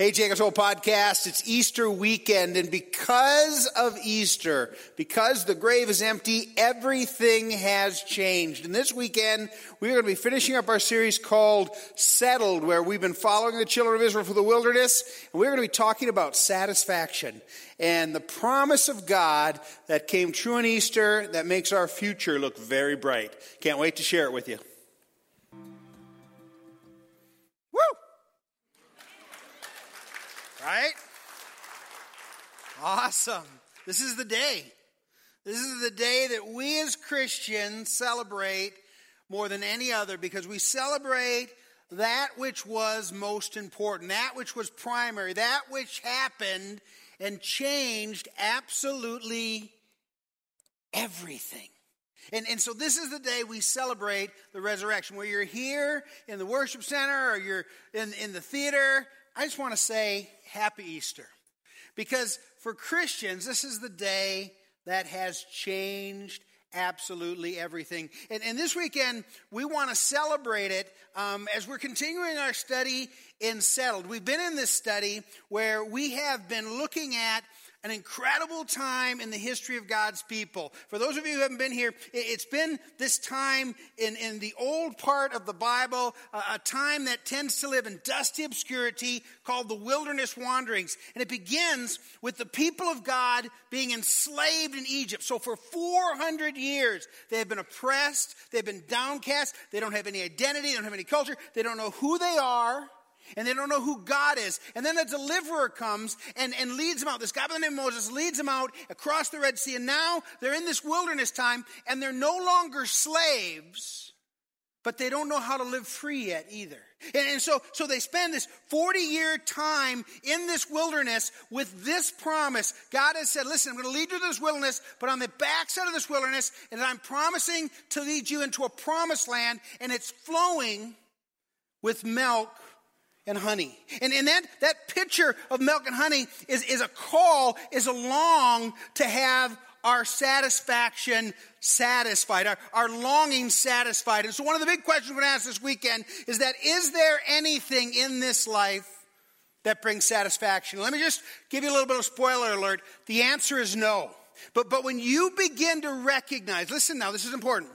Hey, Jacob's Hole Podcast. It's Easter weekend, and because of Easter, because the grave is empty, everything has changed. And this weekend, we're going to be finishing up our series called Settled, where we've been following the children of Israel through the wilderness, and we're going to be talking about satisfaction and the promise of God that came true on Easter that makes our future look very bright. Can't wait to share it with you. Right? Awesome. This is the day. This is the day that we as Christians celebrate more than any other because we celebrate that which was most important, that which was primary, that which happened and changed absolutely everything. And, and so this is the day we celebrate the resurrection. Where you're here in the worship center or you're in, in the theater, I just want to say happy Easter. Because for Christians, this is the day that has changed absolutely everything. And, and this weekend, we want to celebrate it um, as we're continuing our study in Settled. We've been in this study where we have been looking at an incredible time in the history of God's people. For those of you who haven't been here, it's been this time in, in the old part of the Bible, a time that tends to live in dusty obscurity called the wilderness wanderings. And it begins with the people of God being enslaved in Egypt. So for 400 years, they have been oppressed, they've been downcast, they don't have any identity, they don't have any culture, they don't know who they are and they don't know who God is. And then a deliverer comes and, and leads them out. This guy by the name of Moses leads them out across the Red Sea. And now they're in this wilderness time and they're no longer slaves, but they don't know how to live free yet either. And, and so, so they spend this 40 year time in this wilderness with this promise. God has said, listen, I'm going to lead you to this wilderness, but on the backside of this wilderness, and I'm promising to lead you into a promised land, and it's flowing with milk and honey. And, and that, that picture of milk and honey is, is a call, is a long to have our satisfaction satisfied, our, our longing satisfied. And so one of the big questions we're going to ask this weekend is that is there anything in this life that brings satisfaction? Let me just give you a little bit of spoiler alert. The answer is no. But, but when you begin to recognize, listen now, this is important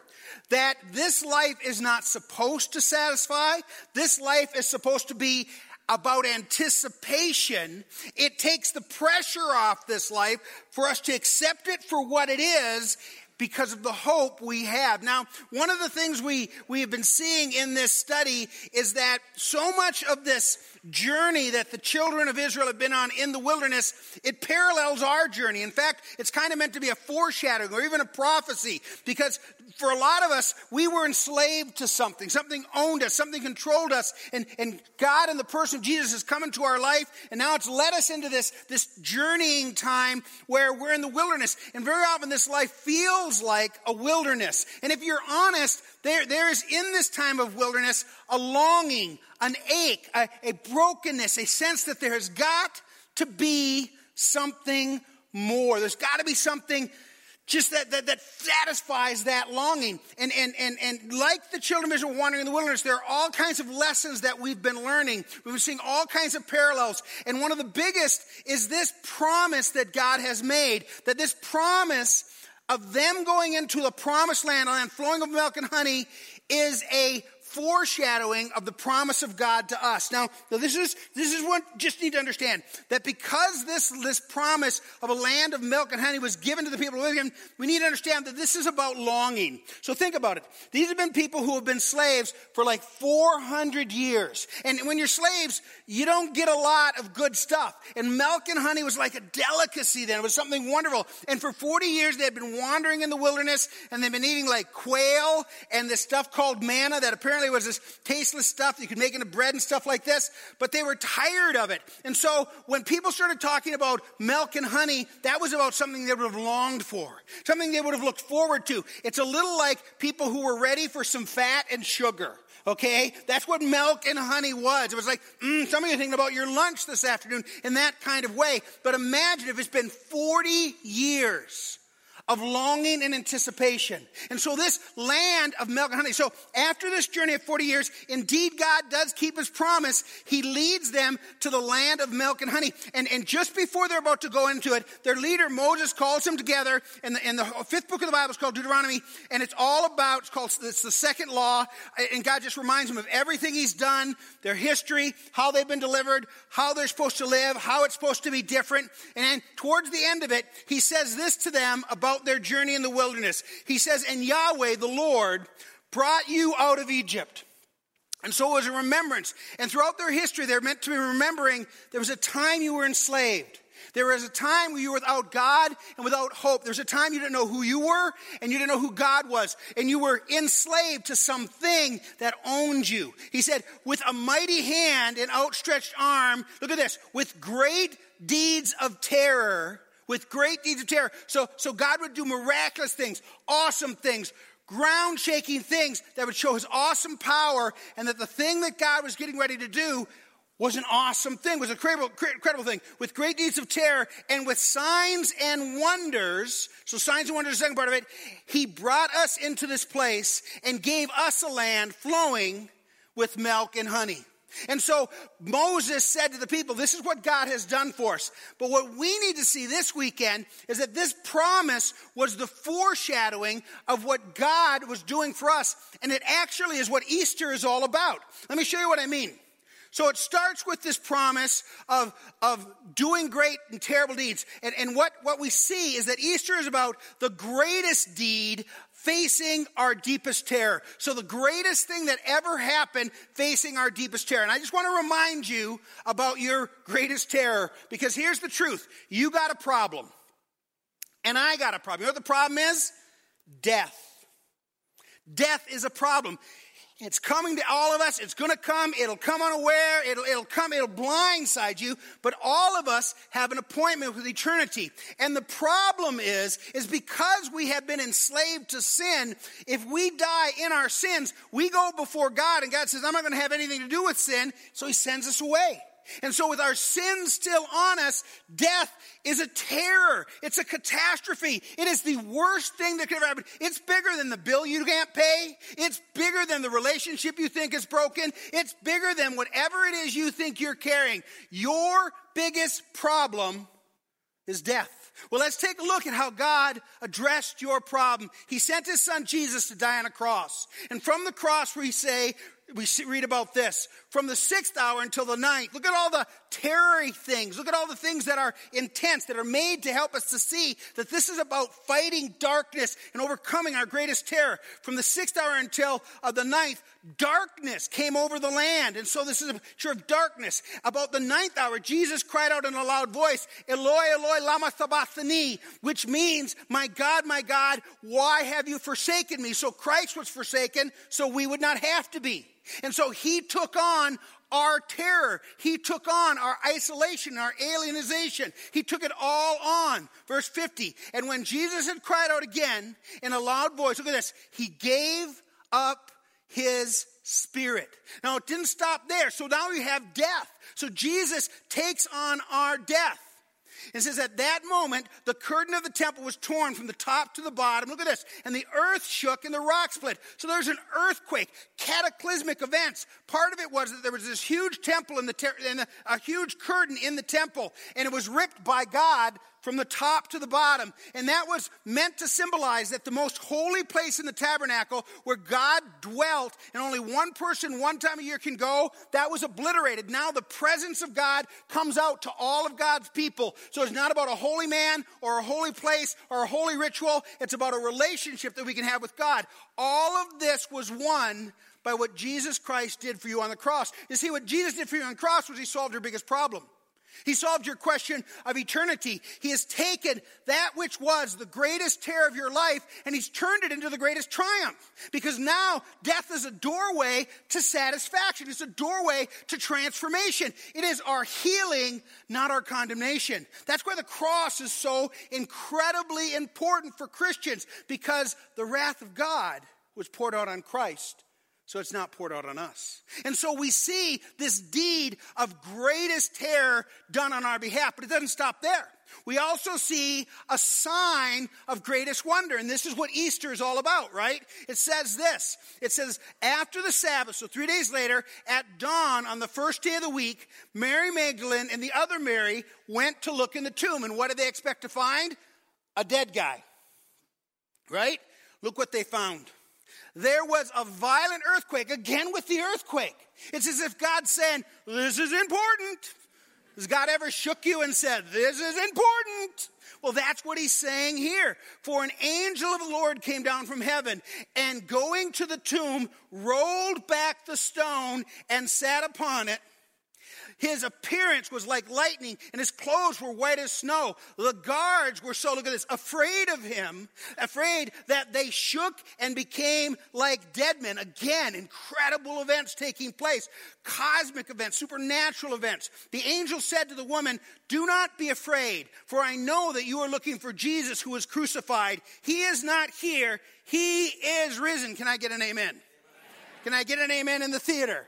that this life is not supposed to satisfy. This life is supposed to be about anticipation. It takes the pressure off this life for us to accept it for what it is because of the hope we have. Now, one of the things we, we have been seeing in this study is that so much of this journey that the children of Israel have been on in the wilderness, it parallels our journey. In fact, it's kind of meant to be a foreshadowing or even a prophecy because for a lot of us, we were enslaved to something. Something owned us, something controlled us. And, and God and the person of Jesus has come into our life, and now it's led us into this, this journeying time where we're in the wilderness. And very often this life feels like a wilderness. And if you're honest, there, there is in this time of wilderness a longing, an ache, a, a brokenness, a sense that there has got to be something more. There's got to be something just that, that, that satisfies that longing. And, and, and, and like the children of Israel wandering in the wilderness, there are all kinds of lessons that we've been learning. We've been seeing all kinds of parallels. And one of the biggest is this promise that God has made, that this promise of them going into the promised land, a land flowing of milk and honey, is a foreshadowing of the promise of God to us. Now, this is, this is what just need to understand that because this, this promise of a land of milk and honey was given to the people of him, we need to understand that this is about longing. So think about it. These have been people who have been slaves for like 400 years. And when you're slaves, you don't get a lot of good stuff. And milk and honey was like a delicacy then. It was something wonderful. And for 40 years, they had been wandering in the wilderness and they've been eating like quail and this stuff called manna that apparently was this tasteless stuff you could make into bread and stuff like this, but they were tired of it. And so when people started talking about milk and honey, that was about something they would have longed for, something they would have looked forward to. It's a little like people who were ready for some fat and sugar. Okay? That's what milk and honey was. It was like, mm, some of you thinking about your lunch this afternoon in that kind of way. But imagine if it's been 40 years of longing and anticipation. And so this land of milk and honey. So after this journey of 40 years, indeed God does keep his promise. He leads them to the land of milk and honey. And, and just before they're about to go into it, their leader Moses calls them together. And the, and the fifth book of the Bible is called Deuteronomy. And it's all about, it's called, it's the second law. And God just reminds them of everything he's done, their history, how they've been delivered, how they're supposed to live, how it's supposed to be different. And towards the end of it, he says this to them about about their journey in the wilderness. He says, And Yahweh, the Lord, brought you out of Egypt. And so it was a remembrance. And throughout their history, they're meant to be remembering there was a time you were enslaved. There was a time where you were without God and without hope. There was a time you didn't know who you were and you didn't know who God was. And you were enslaved to something that owned you. He said, with a mighty hand and outstretched arm, look at this, with great deeds of terror, with great deeds of terror. So, so God would do miraculous things, awesome things, ground shaking things that would show his awesome power, and that the thing that God was getting ready to do was an awesome thing, was a incredible, incredible thing, with great deeds of terror and with signs and wonders. So, signs and wonders, the second part of it, he brought us into this place and gave us a land flowing with milk and honey. And so Moses said to the people, This is what God has done for us. But what we need to see this weekend is that this promise was the foreshadowing of what God was doing for us. And it actually is what Easter is all about. Let me show you what I mean. So it starts with this promise of, of doing great and terrible deeds. And, and what, what we see is that Easter is about the greatest deed facing our deepest terror. So, the greatest thing that ever happened facing our deepest terror. And I just want to remind you about your greatest terror because here's the truth you got a problem, and I got a problem. You know what the problem is? Death. Death is a problem. It's coming to all of us. It's going to come. It'll come unaware. It'll, it'll come. It'll blindside you. But all of us have an appointment with eternity. And the problem is, is because we have been enslaved to sin, if we die in our sins, we go before God and God says, I'm not going to have anything to do with sin. So he sends us away. And so, with our sins still on us, death is a terror. It's a catastrophe. It is the worst thing that could ever happen. It's bigger than the bill you can't pay. It's bigger than the relationship you think is broken. It's bigger than whatever it is you think you're carrying. Your biggest problem is death. Well, let's take a look at how God addressed your problem. He sent his son Jesus to die on a cross. And from the cross, we say, we read about this from the sixth hour until the ninth. Look at all the terror things. Look at all the things that are intense, that are made to help us to see that this is about fighting darkness and overcoming our greatest terror. From the sixth hour until uh, the ninth, darkness came over the land. And so this is a picture of darkness. About the ninth hour, Jesus cried out in a loud voice, Eloi, Eloi, lama sabachthani, which means, my God, my God, why have you forsaken me? So Christ was forsaken, so we would not have to be. And so he took on our terror. He took on our isolation, our alienization. He took it all on. Verse 50. And when Jesus had cried out again in a loud voice, look at this, he gave up his spirit. Now it didn't stop there. So now we have death. So Jesus takes on our death. It says, At that moment, the curtain of the temple was torn from the top to the bottom. Look at this. And the earth shook and the rock split. So there's an earthquake, cataclysmic events. Part of it was that there was this huge temple in the, ter- in the a huge curtain in the temple, and it was ripped by God from the top to the bottom. And that was meant to symbolize that the most holy place in the tabernacle where God dwelt and only one person one time a year can go, that was obliterated. Now the presence of God comes out to all of God's people. So it's not about a holy man or a holy place or a holy ritual. It's about a relationship that we can have with God. All of this was won by what Jesus Christ did for you on the cross. You see, what Jesus did for you on the cross was he solved your biggest problem. He solved your question of eternity. He has taken that which was the greatest terror of your life and he's turned it into the greatest triumph. Because now death is a doorway to satisfaction. It's a doorway to transformation. It is our healing, not our condemnation. That's why the cross is so incredibly important for Christians because the wrath of God was poured out on Christ so it's not poured out on us. And so we see this deed of greatest terror done on our behalf, but it doesn't stop there. we also see a sign of greatest wonder. And this is what Easter is all about, right? It says this. It says, after the Sabbath, so three days later, at dawn on the first day of the week, Mary Magdalene and the other Mary went to look in the tomb. And what did they expect to find? A dead guy. Right? Look what they found. There was a violent earthquake, again with the earthquake. It's as if God's saying, This is important. Has God ever shook you and said, This is important? Well, that's what he's saying here. For an angel of the Lord came down from heaven and going to the tomb, rolled back the stone and sat upon it. His appearance was like lightning, and his clothes were white as snow. The guards were so, look at this, afraid of him, afraid that they shook and became like dead men. Again, incredible events taking place, cosmic events, supernatural events. The angel said to the woman, Do not be afraid, for I know that you are looking for Jesus who was crucified. He is not here, he is risen. Can I get an amen? Can I get an amen in the theater?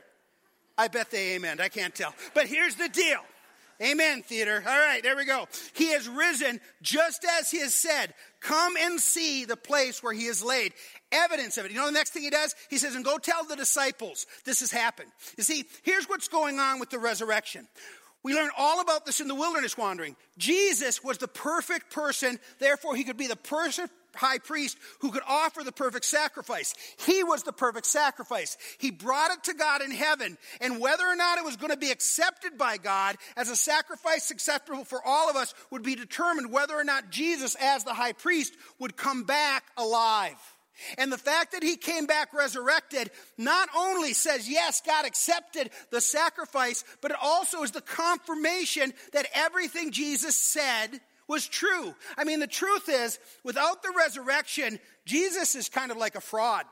I bet they amen. I can't tell. But here's the deal. Amen, theater. All right, there we go. He has risen just as he has said. Come and see the place where he is laid. Evidence of it. You know the next thing he does? He says, and go tell the disciples this has happened. You see, here's what's going on with the resurrection. We learn all about this in the wilderness wandering. Jesus was the perfect person, therefore, he could be the perfect high priest who could offer the perfect sacrifice. He was the perfect sacrifice. He brought it to God in heaven, and whether or not it was going to be accepted by God as a sacrifice acceptable for all of us would be determined whether or not Jesus, as the high priest, would come back alive. And the fact that he came back resurrected not only says, yes, God accepted the sacrifice, but it also is the confirmation that everything Jesus said was true. I mean, the truth is, without the resurrection, Jesus is kind of like a fraud.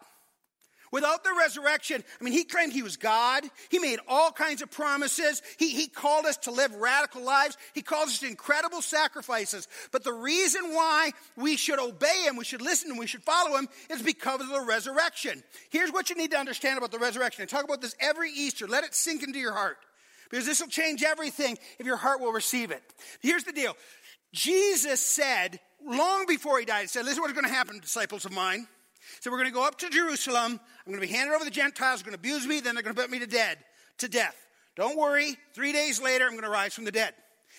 Without the resurrection, I mean, he claimed he was God. He made all kinds of promises. He, he called us to live radical lives. He called us to incredible sacrifices. But the reason why we should obey him, we should listen and we should follow him is because of the resurrection. Here's what you need to understand about the resurrection. I talk about this every Easter. Let it sink into your heart. Because this will change everything if your heart will receive it. Here's the deal Jesus said, long before he died, he said, Listen, what's going to happen, disciples of mine. So we're going to go up to Jerusalem. I'm going to be handed over to the Gentiles. They're going to abuse me. Then they're going to put me to dead, to death. Don't worry. Three days later, I'm going to rise from the dead.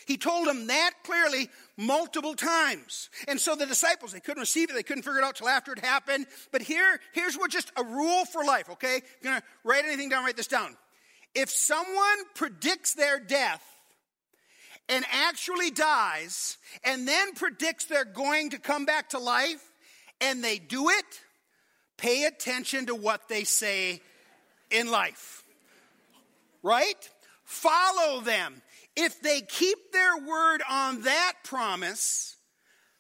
He told them that clearly multiple times. And so the disciples, they couldn't receive it. They couldn't figure it out till after it happened. But here, here's what just a rule for life, okay? If you're going to write anything down, write this down. If someone predicts their death and actually dies and then predicts they're going to come back to life and they do it, pay attention to what they say in life. Right? Follow them. If they keep their word on that promise,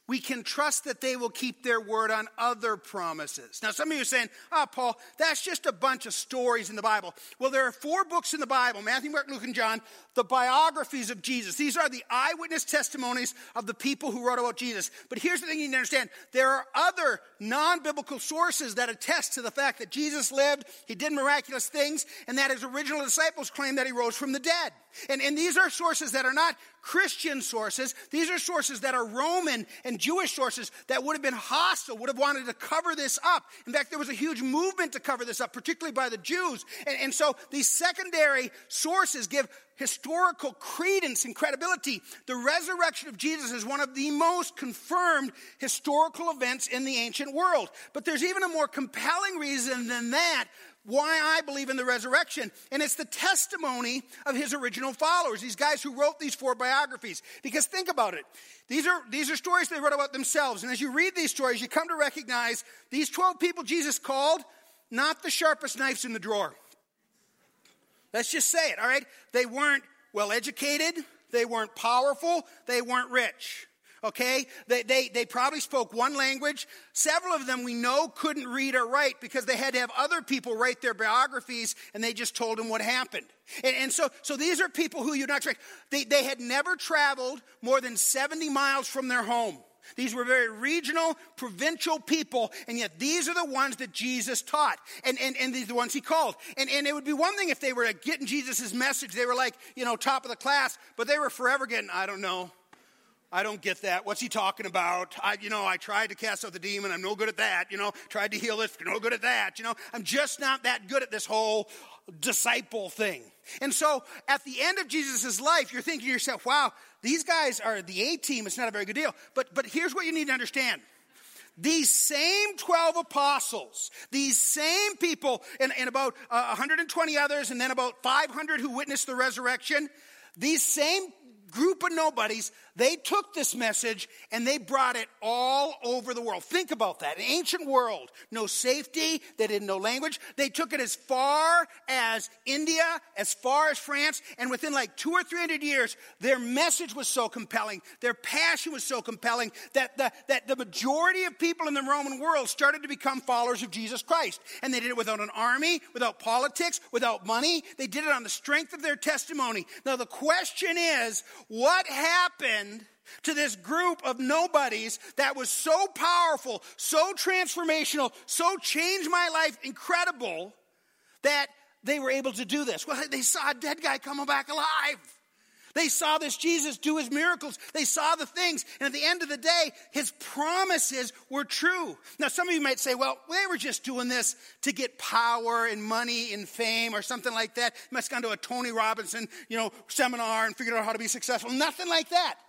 we can trust that they will keep their word on other promises. Now, some of you are saying, oh, Paul, that's just a bunch of stories in the Bible. Well, there are four books in the Bible Matthew, Mark, Luke, and John, the biographies of Jesus. These are the eyewitness testimonies of the people who wrote about Jesus. But here's the thing you need to understand there are other non biblical sources that attest to the fact that Jesus lived, he did miraculous things, and that his original disciples claim that he rose from the dead. And, and these are sources that are not Christian sources. These are sources that are Roman and Jewish sources that would have been hostile, would have wanted to cover this up. In fact, there was a huge movement to cover this up, particularly by the Jews. And, and so these secondary sources give historical credence and credibility. The resurrection of Jesus is one of the most confirmed historical events in the ancient world. But there's even a more compelling reason than that why I believe in the resurrection. And it's the testimony of his original followers, these guys who wrote these four biographies. Because think about it. These are, these are stories they wrote about themselves. And as you read these stories, you come to recognize these 12 people Jesus called not the sharpest knives in the drawer. Let's just say it, all right? They weren't well educated, they weren't powerful, they weren't rich. Okay? They, they, they probably spoke one language. Several of them we know couldn't read or write because they had to have other people write their biographies and they just told them what happened. And, and so, so these are people who you'd not expect. They, they had never traveled more than 70 miles from their home. These were very regional, provincial people, and yet these are the ones that Jesus taught, and, and, and these are the ones he called. And, and it would be one thing if they were getting Jesus' message, they were like, you know, top of the class, but they were forever getting, I don't know, I don't get that. What's he talking about? I, you know, I tried to cast out the demon. I'm no good at that. You know, tried to heal this. No good at that. You know, I'm just not that good at this whole disciple thing. And so at the end of Jesus' life, you're thinking to yourself, wow, these guys are the A team. It's not a very good deal. But, but here's what you need to understand. These same 12 apostles, these same people, and, and about uh, 120 others, and then about 500 who witnessed the resurrection, these same group of nobodies, they took this message and they brought it all over the world. Think about that. An ancient world, no safety, they didn't know language. They took it as far as India, as far as France, and within like two or three hundred years, their message was so compelling, their passion was so compelling that the, that the majority of people in the Roman world started to become followers of Jesus Christ. And they did it without an army, without politics, without money. They did it on the strength of their testimony. Now the question is, what happened to this group of nobodies that was so powerful, so transformational, so changed my life, incredible, that they were able to do this? Well, they saw a dead guy coming back alive. They saw this Jesus do his miracles. They saw the things. And at the end of the day, his promises were true. Now, some of you might say, well, they were just doing this to get power and money and fame or something like that. You must have gone to a Tony Robinson, you know, seminar and figured out how to be successful. Nothing like that.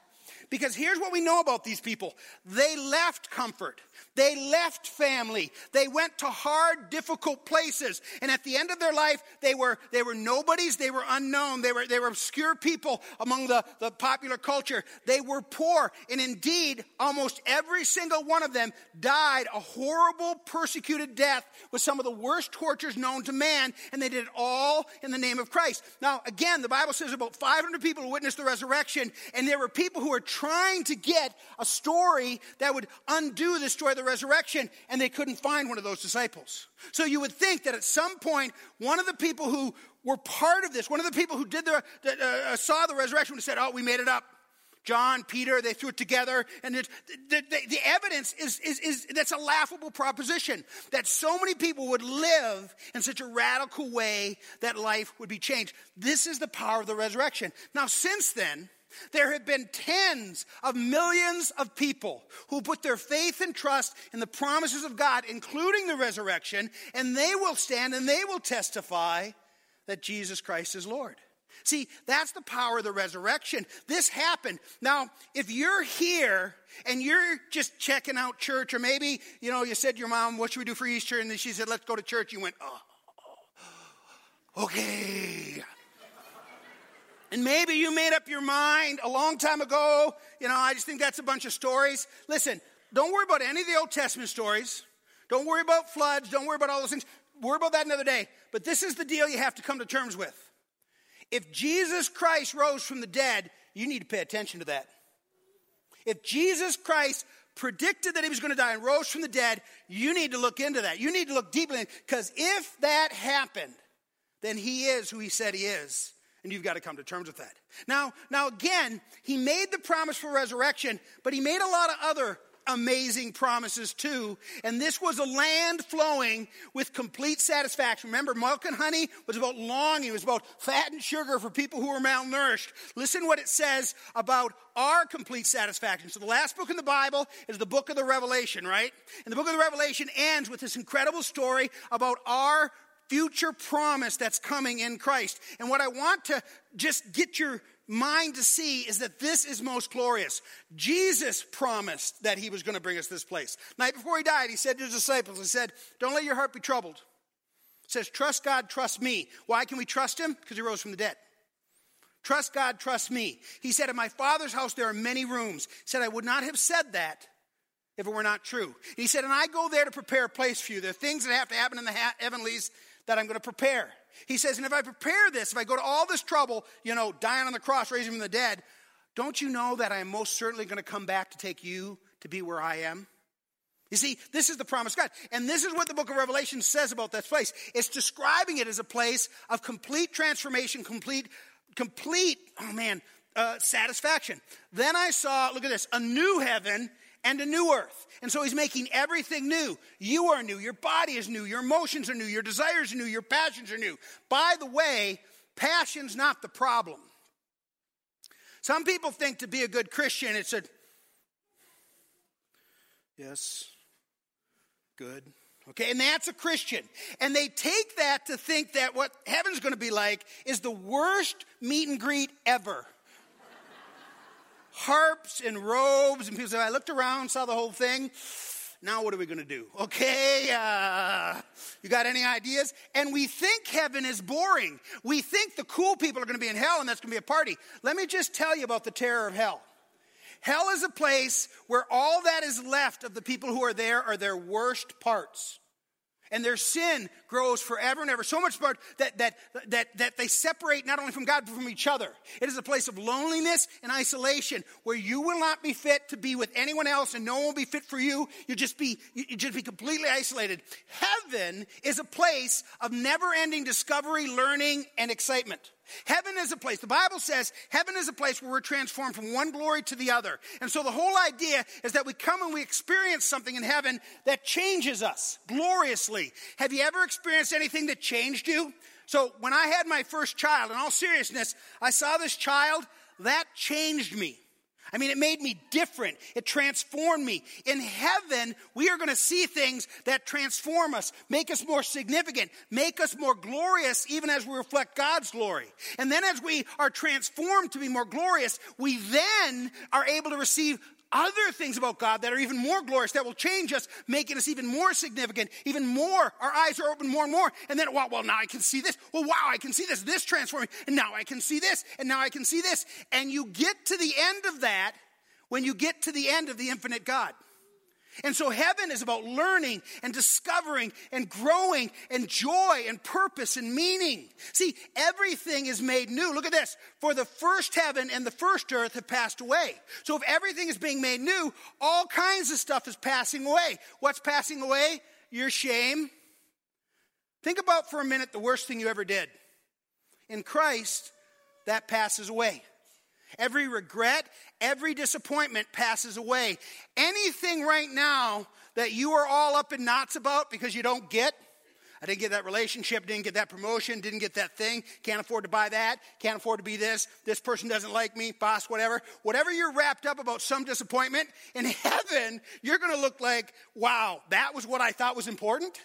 Because here's what we know about these people they left comfort. They left family. They went to hard, difficult places. And at the end of their life, they were, they were nobodies. They were unknown. They were, they were obscure people among the, the popular culture. They were poor. And indeed, almost every single one of them died a horrible, persecuted death with some of the worst tortures known to man. And they did it all in the name of Christ. Now, again, the Bible says about 500 people witnessed the resurrection. And there were people who were trying to get a story that would undo the story of the resurrection, and they couldn't find one of those disciples. So you would think that at some point, one of the people who were part of this, one of the people who did the, uh, saw the resurrection, would have said, "Oh, we made it up." John, Peter, they threw it together, and it, the, the, the, evidence is, is, is that's a laughable proposition that so many people would live in such a radical way that life would be changed. This is the power of the resurrection. Now, since then, there have been tens of millions of people who put their faith and trust in the promises of God, including the resurrection, and they will stand and they will testify that Jesus Christ is Lord. See, that's the power of the resurrection. This happened. Now, if you're here and you're just checking out church, or maybe, you know, you said to your mom, What should we do for Easter? And she said, Let's go to church. You went, Oh, okay. And maybe you made up your mind a long time ago. You know, I just think that's a bunch of stories. Listen, don't worry about any of the Old Testament stories. Don't worry about floods. Don't worry about all those things. Worry about that another day. But this is the deal you have to come to terms with. If Jesus Christ rose from the dead, you need to pay attention to that. If Jesus Christ predicted that he was going to die and rose from the dead, you need to look into that. You need to look deeply because if that happened, then he is who he said he is. And you've got to come to terms with that. Now, now again, he made the promise for resurrection, but he made a lot of other amazing promises too. And this was a land flowing with complete satisfaction. Remember, milk and honey was about longing, it was about fat and sugar for people who were malnourished. Listen what it says about our complete satisfaction. So the last book in the Bible is the book of the Revelation, right? And the book of the Revelation ends with this incredible story about our future promise that's coming in Christ. And what I want to just get your mind to see is that this is most glorious. Jesus promised that he was going to bring us this place. Night before he died, he said to his disciples, he said, Don't let your heart be troubled. He says, Trust God, trust me. Why can we trust him? Because he rose from the dead. Trust God, trust me. He said, In my Father's house there are many rooms. He said, I would not have said that if it were not true. He said, And I go there to prepare a place for you. There are things that have to happen in the heavenlies that I'm going to prepare. He says, and if I prepare this, if I go to all this trouble, you know, dying on the cross, raising from the dead, don't you know that I am most certainly going to come back to take you to be where I am? You see, this is the promise God. And this is what the book of Revelation says about this place. It's describing it as a place of complete transformation, complete, complete, oh man, uh, satisfaction. Then I saw, look at this, a new heaven and a new earth. And so he's making everything new. You are new. Your body is new. Your emotions are new. Your desires are new. Your passions are new. By the way, passion's not the problem. Some people think to be a good Christian, it's a yes, good. Okay, and that's a Christian. And they take that to think that what heaven's going to be like is the worst meet and greet ever. Harps and robes, and people say, I looked around, saw the whole thing. Now, what are we going to do? Okay, uh, you got any ideas? And we think heaven is boring. We think the cool people are going to be in hell and that's going to be a party. Let me just tell you about the terror of hell. Hell is a place where all that is left of the people who are there are their worst parts. And their sin grows forever and ever, so much so that, that, that, that they separate not only from God, but from each other. It is a place of loneliness and isolation where you will not be fit to be with anyone else and no one will be fit for you. You just be, you just be completely isolated. Heaven is a place of never ending discovery, learning, and excitement. Heaven is a place, the Bible says, heaven is a place where we're transformed from one glory to the other. And so the whole idea is that we come and we experience something in heaven that changes us gloriously. Have you ever experienced anything that changed you? So when I had my first child, in all seriousness, I saw this child, that changed me. I mean, it made me different. It transformed me. In heaven, we are going to see things that transform us, make us more significant, make us more glorious, even as we reflect God's glory. And then as we are transformed to be more glorious, we then are able to receive other things about God that are even more glorious, that will change us, making us even more significant, even more. Our eyes are open more and more. And then, well, well, now I can see this. Well, wow, I can see this. This transforming. And now I can see this. And now I can see this. And you get to the end of that when you get to the end of the infinite God. And so heaven is about learning and discovering and growing and joy and purpose and meaning. See, everything is made new. Look at this. For the first heaven and the first earth have passed away. So if everything is being made new, all kinds of stuff is passing away. What's passing away? Your shame. Think about for a minute the worst thing you ever did. In Christ, that passes away. Every regret, every disappointment passes away. Anything right now that you are all up in knots about because you don't get, I didn't get that relationship, didn't get that promotion, didn't get that thing, can't afford to buy that, can't afford to be this, this person doesn't like me, boss, whatever. Whatever you're wrapped up about some disappointment, in heaven, you're going to look like, wow, that was what I thought was important.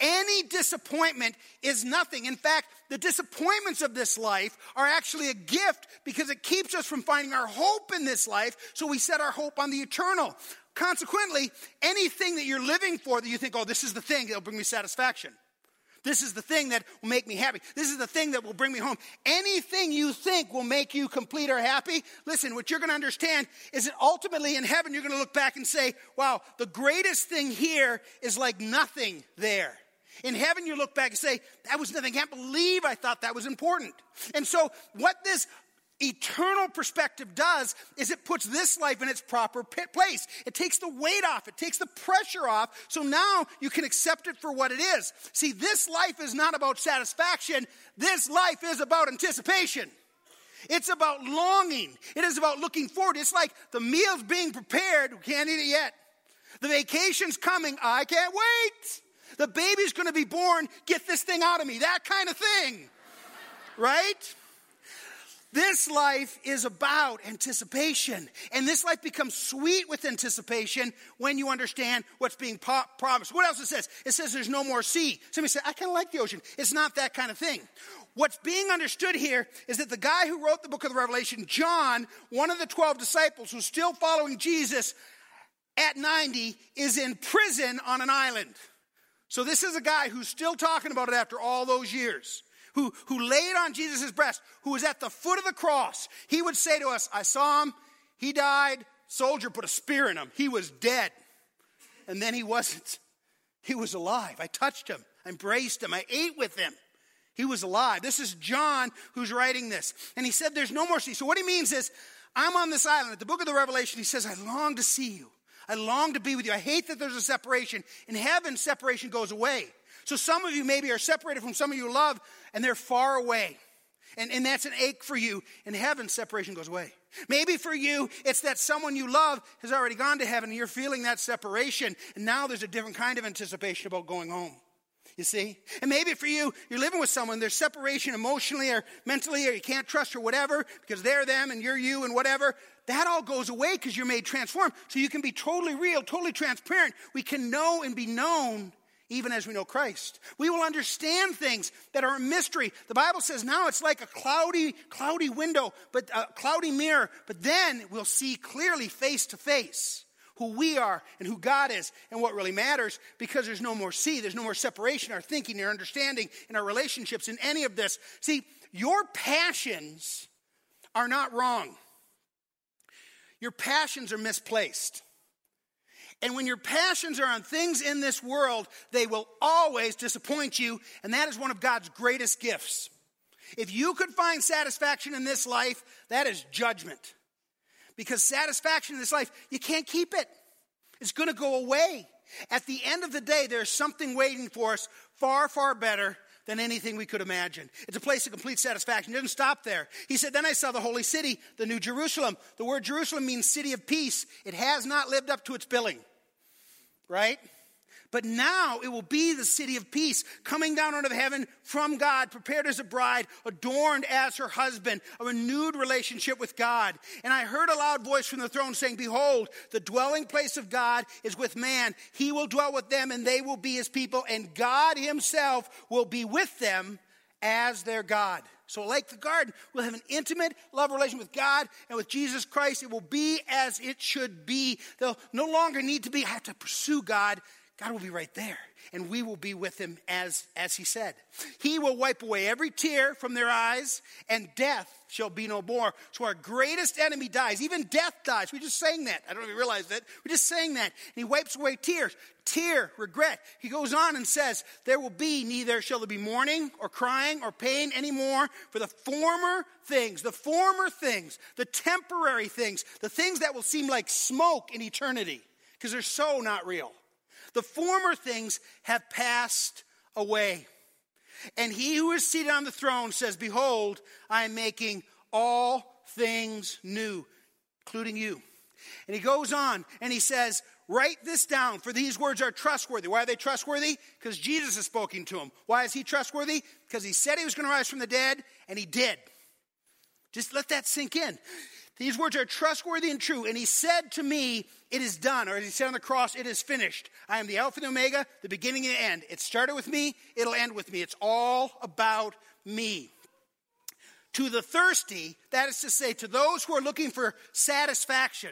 Any disappointment is nothing. In fact, the disappointments of this life are actually a gift because it keeps us from finding our hope in this life, so we set our hope on the eternal. Consequently, anything that you're living for that you think, oh, this is the thing that'll bring me satisfaction. This is the thing that will make me happy. This is the thing that will bring me home. Anything you think will make you complete or happy, listen, what you're going to understand is that ultimately in heaven, you're going to look back and say, wow, the greatest thing here is like nothing there. In heaven, you look back and say, that was nothing. I can't believe I thought that was important. And so, what this eternal perspective does is it puts this life in its proper place. It takes the weight off, it takes the pressure off, so now you can accept it for what it is. See, this life is not about satisfaction, this life is about anticipation. It's about longing. It is about looking forward. It's like the meal's being prepared, we can't eat it yet. The vacation's coming, I can't wait. The baby's going to be born. Get this thing out of me. That kind of thing. Right? This life is about anticipation. And this life becomes sweet with anticipation when you understand what's being po- promised. What else it says? It says there's no more sea. Somebody said, I kind of like the ocean. It's not that kind of thing. What's being understood here is that the guy who wrote the book of the Revelation, John, one of the 12 disciples who's still following Jesus at 90, is in prison on an island. So this is a guy who's still talking about it after all those years, who, who laid on Jesus' breast, who was at the foot of the cross. He would say to us, I saw him, he died, soldier put a spear in him, he was dead. And then he wasn't. He was alive. I touched him, I embraced him, I ate with him. He was alive. This is John who's writing this. And he said, There's no more sea. So what he means is, I'm on this island. At the book of the Revelation, he says, I long to see you. I long to be with you. I hate that there's a separation. In heaven, separation goes away. So some of you maybe are separated from some of you love and they're far away. And, and that's an ache for you. In heaven, separation goes away. Maybe for you, it's that someone you love has already gone to heaven and you're feeling that separation. And now there's a different kind of anticipation about going home. You see? And maybe for you, you're living with someone, there's separation emotionally or mentally, or you can't trust or whatever because they're them and you're you and whatever. That all goes away because you're made transformed. So you can be totally real, totally transparent. We can know and be known even as we know Christ. We will understand things that are a mystery. The Bible says now it's like a cloudy, cloudy window, but a cloudy mirror, but then we'll see clearly face to face who we are and who God is and what really matters because there's no more sea, there's no more separation, our thinking, our understanding, in our relationships, in any of this. See, your passions are not wrong, your passions are misplaced. And when your passions are on things in this world, they will always disappoint you, and that is one of God's greatest gifts. If you could find satisfaction in this life, that is judgment. Because satisfaction in this life, you can't keep it. It's going to go away. At the end of the day, there's something waiting for us far, far better than anything we could imagine. It's a place of complete satisfaction. It doesn't stop there. He said, Then I saw the holy city, the new Jerusalem. The word Jerusalem means city of peace. It has not lived up to its billing, right? But now it will be the city of peace, coming down out of heaven from God, prepared as a bride, adorned as her husband, a renewed relationship with God. And I heard a loud voice from the throne saying, Behold, the dwelling place of God is with man. He will dwell with them, and they will be his people, and God himself will be with them as their God. So, like the garden, we'll have an intimate love relation with God and with Jesus Christ. It will be as it should be. They'll no longer need to be, I have to pursue God. God will be right there, and we will be with him as, as he said. He will wipe away every tear from their eyes, and death shall be no more. So our greatest enemy dies. Even death dies. We just sang that. I don't even realize that. We just sang that. And he wipes away tears. Tear, regret. He goes on and says, There will be neither shall there be mourning or crying or pain anymore, for the former things, the former things, the temporary things, the things that will seem like smoke in eternity, because they're so not real the former things have passed away. And he who is seated on the throne says, Behold, I am making all things new, including you. And he goes on and he says, Write this down, for these words are trustworthy. Why are they trustworthy? Because Jesus has spoken to him. Why is he trustworthy? Because he said he was going to rise from the dead, and he did. Just let that sink in. These words are trustworthy and true. And he said to me, It is done. Or as he said on the cross, It is finished. I am the Alpha and the Omega, the beginning and the end. It started with me, it'll end with me. It's all about me. To the thirsty, that is to say, to those who are looking for satisfaction,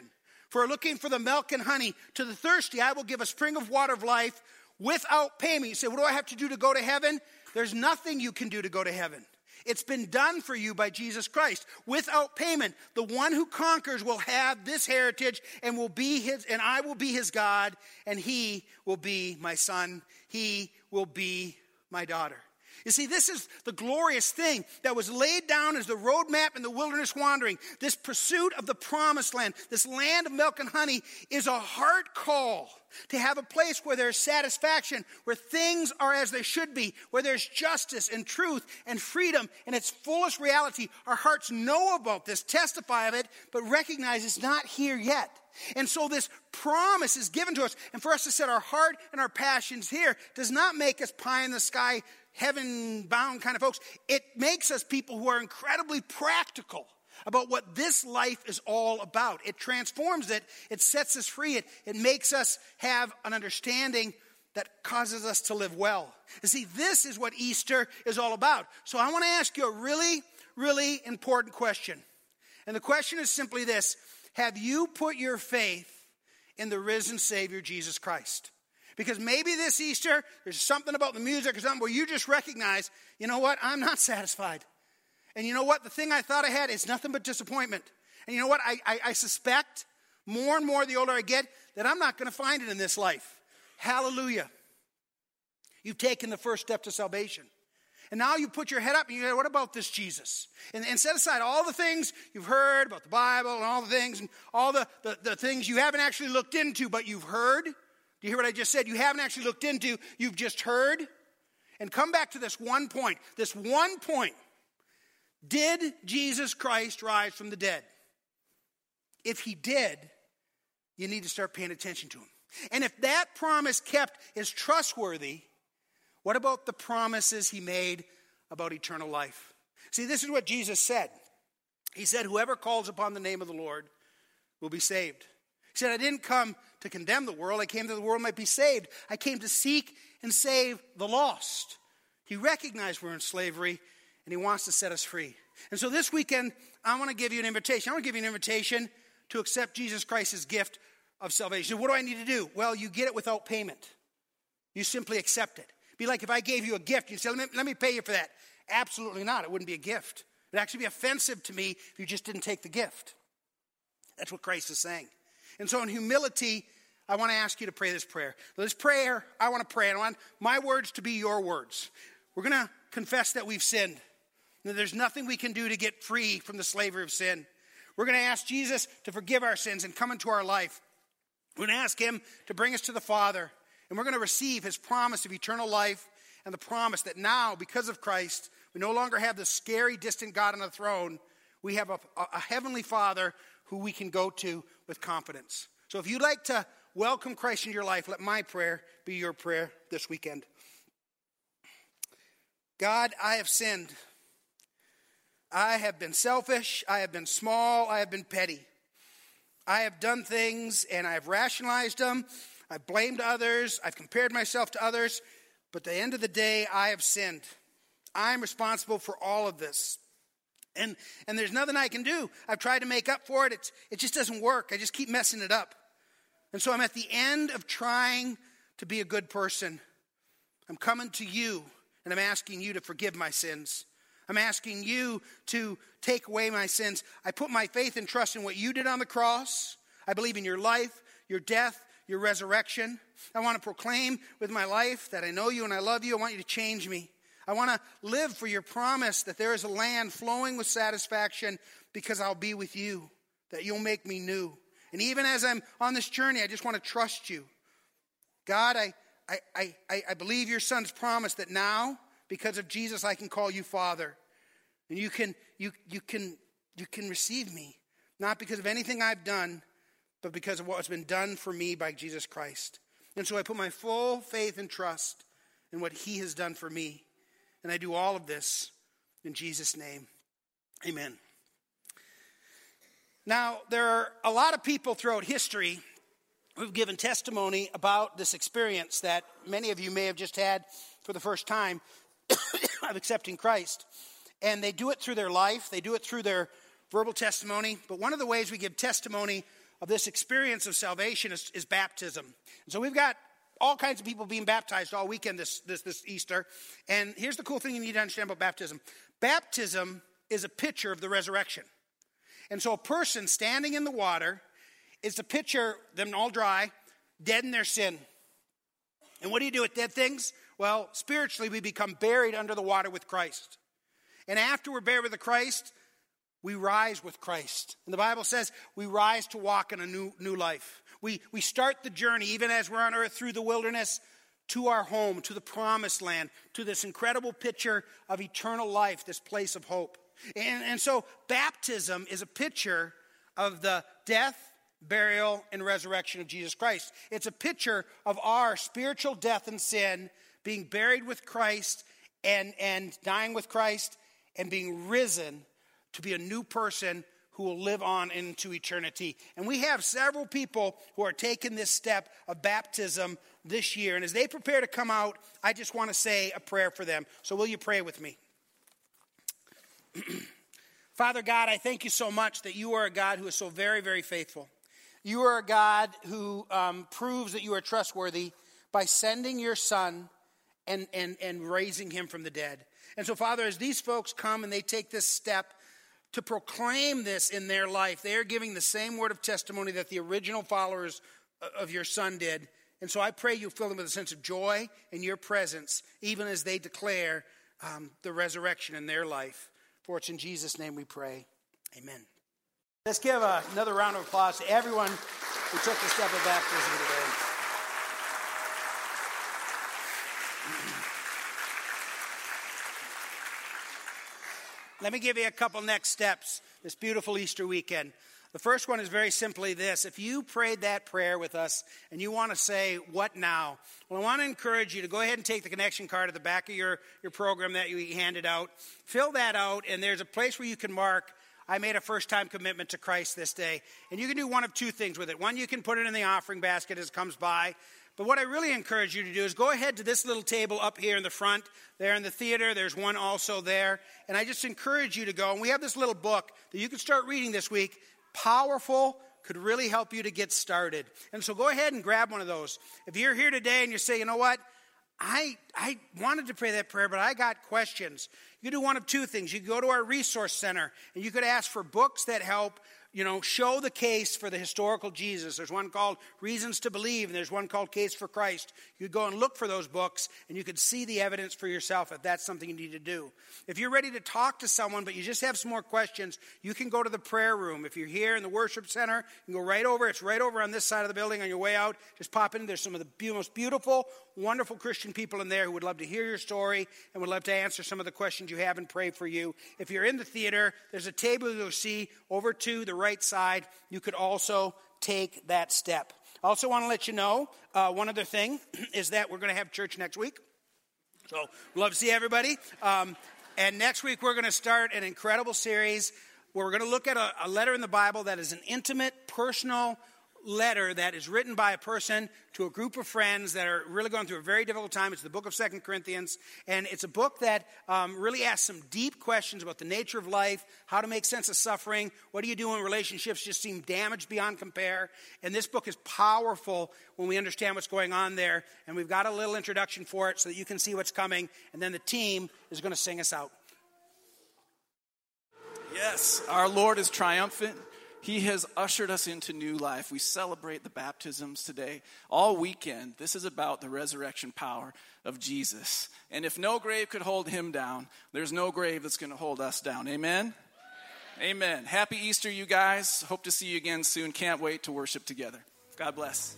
for looking for the milk and honey, to the thirsty, I will give a spring of water of life without payment. You say, What do I have to do to go to heaven? There's nothing you can do to go to heaven. It's been done for you by Jesus Christ without payment. The one who conquers will have this heritage and will be his, and I will be his God, and he will be my son. He will be my daughter. You see, this is the glorious thing that was laid down as the roadmap in the wilderness wandering. This pursuit of the promised land, this land of milk and honey, is a heart call to have a place where there's satisfaction, where things are as they should be, where there's justice and truth and freedom in its fullest reality. Our hearts know about this, testify of it, but recognize it's not here yet. And so this promise is given to us. And for us to set our heart and our passions here does not make us pie in the sky heaven bound kind of folks. It makes us people who are incredibly practical about what this life is all about. It transforms it, it sets us free, it, it makes us have an understanding that causes us to live well. You see, this is what Easter is all about. So I want to ask you a really, really important question. And the question is simply this Have you put your faith in the risen Savior, Jesus Christ? Because maybe this Easter, there's something about the music or something where you just recognize, you know what, I'm not satisfied. And you know what, the thing I thought I had is nothing but disappointment. And you know what, I, I, I suspect more and more the older I get that I'm not going to find it in this life. Hallelujah. You've taken the first step to salvation. And now you put your head up and you go, what about this Jesus? And, and, set aside all the things you've heard about the Bible and all the things and all the, the, the things you haven't actually looked into, but you've heard. You hear what I just said? You haven't actually looked into, you've just heard. And come back to this one point. This one point. Did Jesus Christ rise from the dead? If he did, you need to start paying attention to him. And if that promise kept is trustworthy, What about the promises he made about eternal life? See, this is what Jesus said. He said, Whoever calls upon the name of the Lord will be saved. He said, I didn't come to condemn the world, I came that the world might be saved. I came to seek and save the lost. He recognized we're in slavery and he wants to set us free. And so this weekend, I want to give you an invitation. I want to give you an invitation to accept Jesus Christ's gift of salvation. What do I need to do? Well, you get it without payment. You simply accept it. Be like if I gave you a gift, you say, let me, let me pay you for that. Absolutely not. It wouldn't be a gift. It'd actually be offensive to me if you just didn't take the gift. That's what Christ is saying. And so, in humility, I want to ask you to pray this prayer. This prayer, I want to pray, and I want my words to be your words. We're going to confess that we've sinned. That there's nothing we can do to get free from the slavery of sin. We're going to ask Jesus to forgive our sins and come into our life. We're going to ask Him to bring us to the Father. And we're going to receive His promise of eternal life and the promise that now, because of Christ, we no longer have the scary, distant God on the throne. We have a, a heavenly Father who we can go to with confidence. So if you'd like to welcome Christ in your life, let my prayer be your prayer this weekend. God, I have sinned. I have been selfish. I have been small. I have been petty. I have done things and I have rationalized them. I've blamed others. I've compared myself to others. But at the end of the day, I have sinned. I'm responsible for all of this. And, and there's nothing I can do. I've tried to make up for it. It's, it just doesn't work. I just keep messing it up. And so I'm at the end of trying to be a good person. I'm coming to you and I'm asking you to forgive my sins. I'm asking you to take away my sins. I put my faith and trust in what you did on the cross. I believe in your life, your death, your resurrection. I want to proclaim with my life that I know you and I love you. I want you to change me. I want to live for your promise that there is a land flowing with satisfaction because I'll be with you, that you'll make me new. And even as I'm on this journey, I just want to trust you. God, I, I, I, I believe your son's promise that now, because of Jesus, I can call you Father. And you can, you, you can, you can receive me, not because of anything I've done, but because of what has been done for me by Jesus Christ. And so I put my full faith and trust in what he has done for me. And I do all of this in Jesus' name. Amen. Now, there are a lot of people throughout history who've given testimony about this experience that many of you may have just had for the first time of accepting Christ. And they do it through their life, they do it through their verbal testimony. But one of the ways we give testimony of this experience of salvation is, is baptism. And so we've got all kinds of people being baptized all weekend this, this, this Easter. And here's the cool thing you need to understand about baptism baptism is a picture of the resurrection. And so a person standing in the water is a picture, them all dry, dead in their sin. And what do you do with dead things? Well, spiritually, we become buried under the water with Christ. And after we're buried with Christ, we rise with Christ. And the Bible says we rise to walk in a new, new life. We, we start the journey, even as we're on earth, through the wilderness to our home, to the promised land, to this incredible picture of eternal life, this place of hope. And, and so, baptism is a picture of the death, burial, and resurrection of Jesus Christ. It's a picture of our spiritual death and sin being buried with Christ and, and dying with Christ and being risen to be a new person who will live on into eternity. And we have several people who are taking this step of baptism this year. And as they prepare to come out, I just want to say a prayer for them. So, will you pray with me? Father God, I thank you so much that you are a God who is so very, very faithful. You are a God who um, proves that you are trustworthy by sending your son and, and, and raising him from the dead. And so, Father, as these folks come and they take this step to proclaim this in their life, they are giving the same word of testimony that the original followers of your son did. And so I pray you fill them with a sense of joy in your presence, even as they declare um, the resurrection in their life. For it's in Jesus' name we pray. Amen. Let's give a, another round of applause to everyone who took the step of baptism today. Let me give you a couple next steps this beautiful Easter weekend. The first one is very simply this. If you prayed that prayer with us and you want to say, What now? Well, I want to encourage you to go ahead and take the connection card at the back of your, your program that you handed out. Fill that out, and there's a place where you can mark I made a first time commitment to Christ this day. And you can do one of two things with it. One, you can put it in the offering basket as it comes by. But what I really encourage you to do is go ahead to this little table up here in the front, there in the theater. There's one also there. And I just encourage you to go. And we have this little book that you can start reading this week. Powerful, could really help you to get started. And so go ahead and grab one of those. If you're here today and you say, you know what? I, I wanted to pray that prayer, but I got questions. You do one of two things. You go to our resource center and you could ask for books that help you know, show the case for the historical Jesus. There's one called Reasons to Believe, and there's one called Case for Christ. You go and look for those books, and you could see the evidence for yourself if that's something you need to do. If you're ready to talk to someone, but you just have some more questions, you can go to the prayer room. If you're here in the worship center, you can go right over. It's right over on this side of the building on your way out. Just pop in. There's some of the most beautiful, wonderful Christian people in there who would love to hear your story and would love to answer some of the questions you have and pray for you. If you're in the theater, there's a table you'll see over to the right side. You could also take that step. Also want to let you know uh, one other thing is that we're going to have church next week. So, love to see everybody. Um, and next week, we're going to start an incredible series where we're going to look at a, a letter in the Bible that is an intimate, personal, letter that is written by a person to a group of friends that are really going through a very difficult time. It's the book of Second Corinthians, and it's a book that um, really asks some deep questions about the nature of life, how to make sense of suffering, what do you do when relationships just seem damaged beyond compare. And this book is powerful when we understand what's going on there. And we've got a little introduction for it so that you can see what's coming, and then the team is going to sing us out. Yes, our Lord is triumphant. He has ushered us into new life. We celebrate the baptisms today. All weekend, this is about the resurrection power of Jesus. And if no grave could hold him down, there's no grave that's going to hold us down. Amen? Amen. Happy Easter, you guys. Hope to see you again soon. Can't wait to worship together. God bless.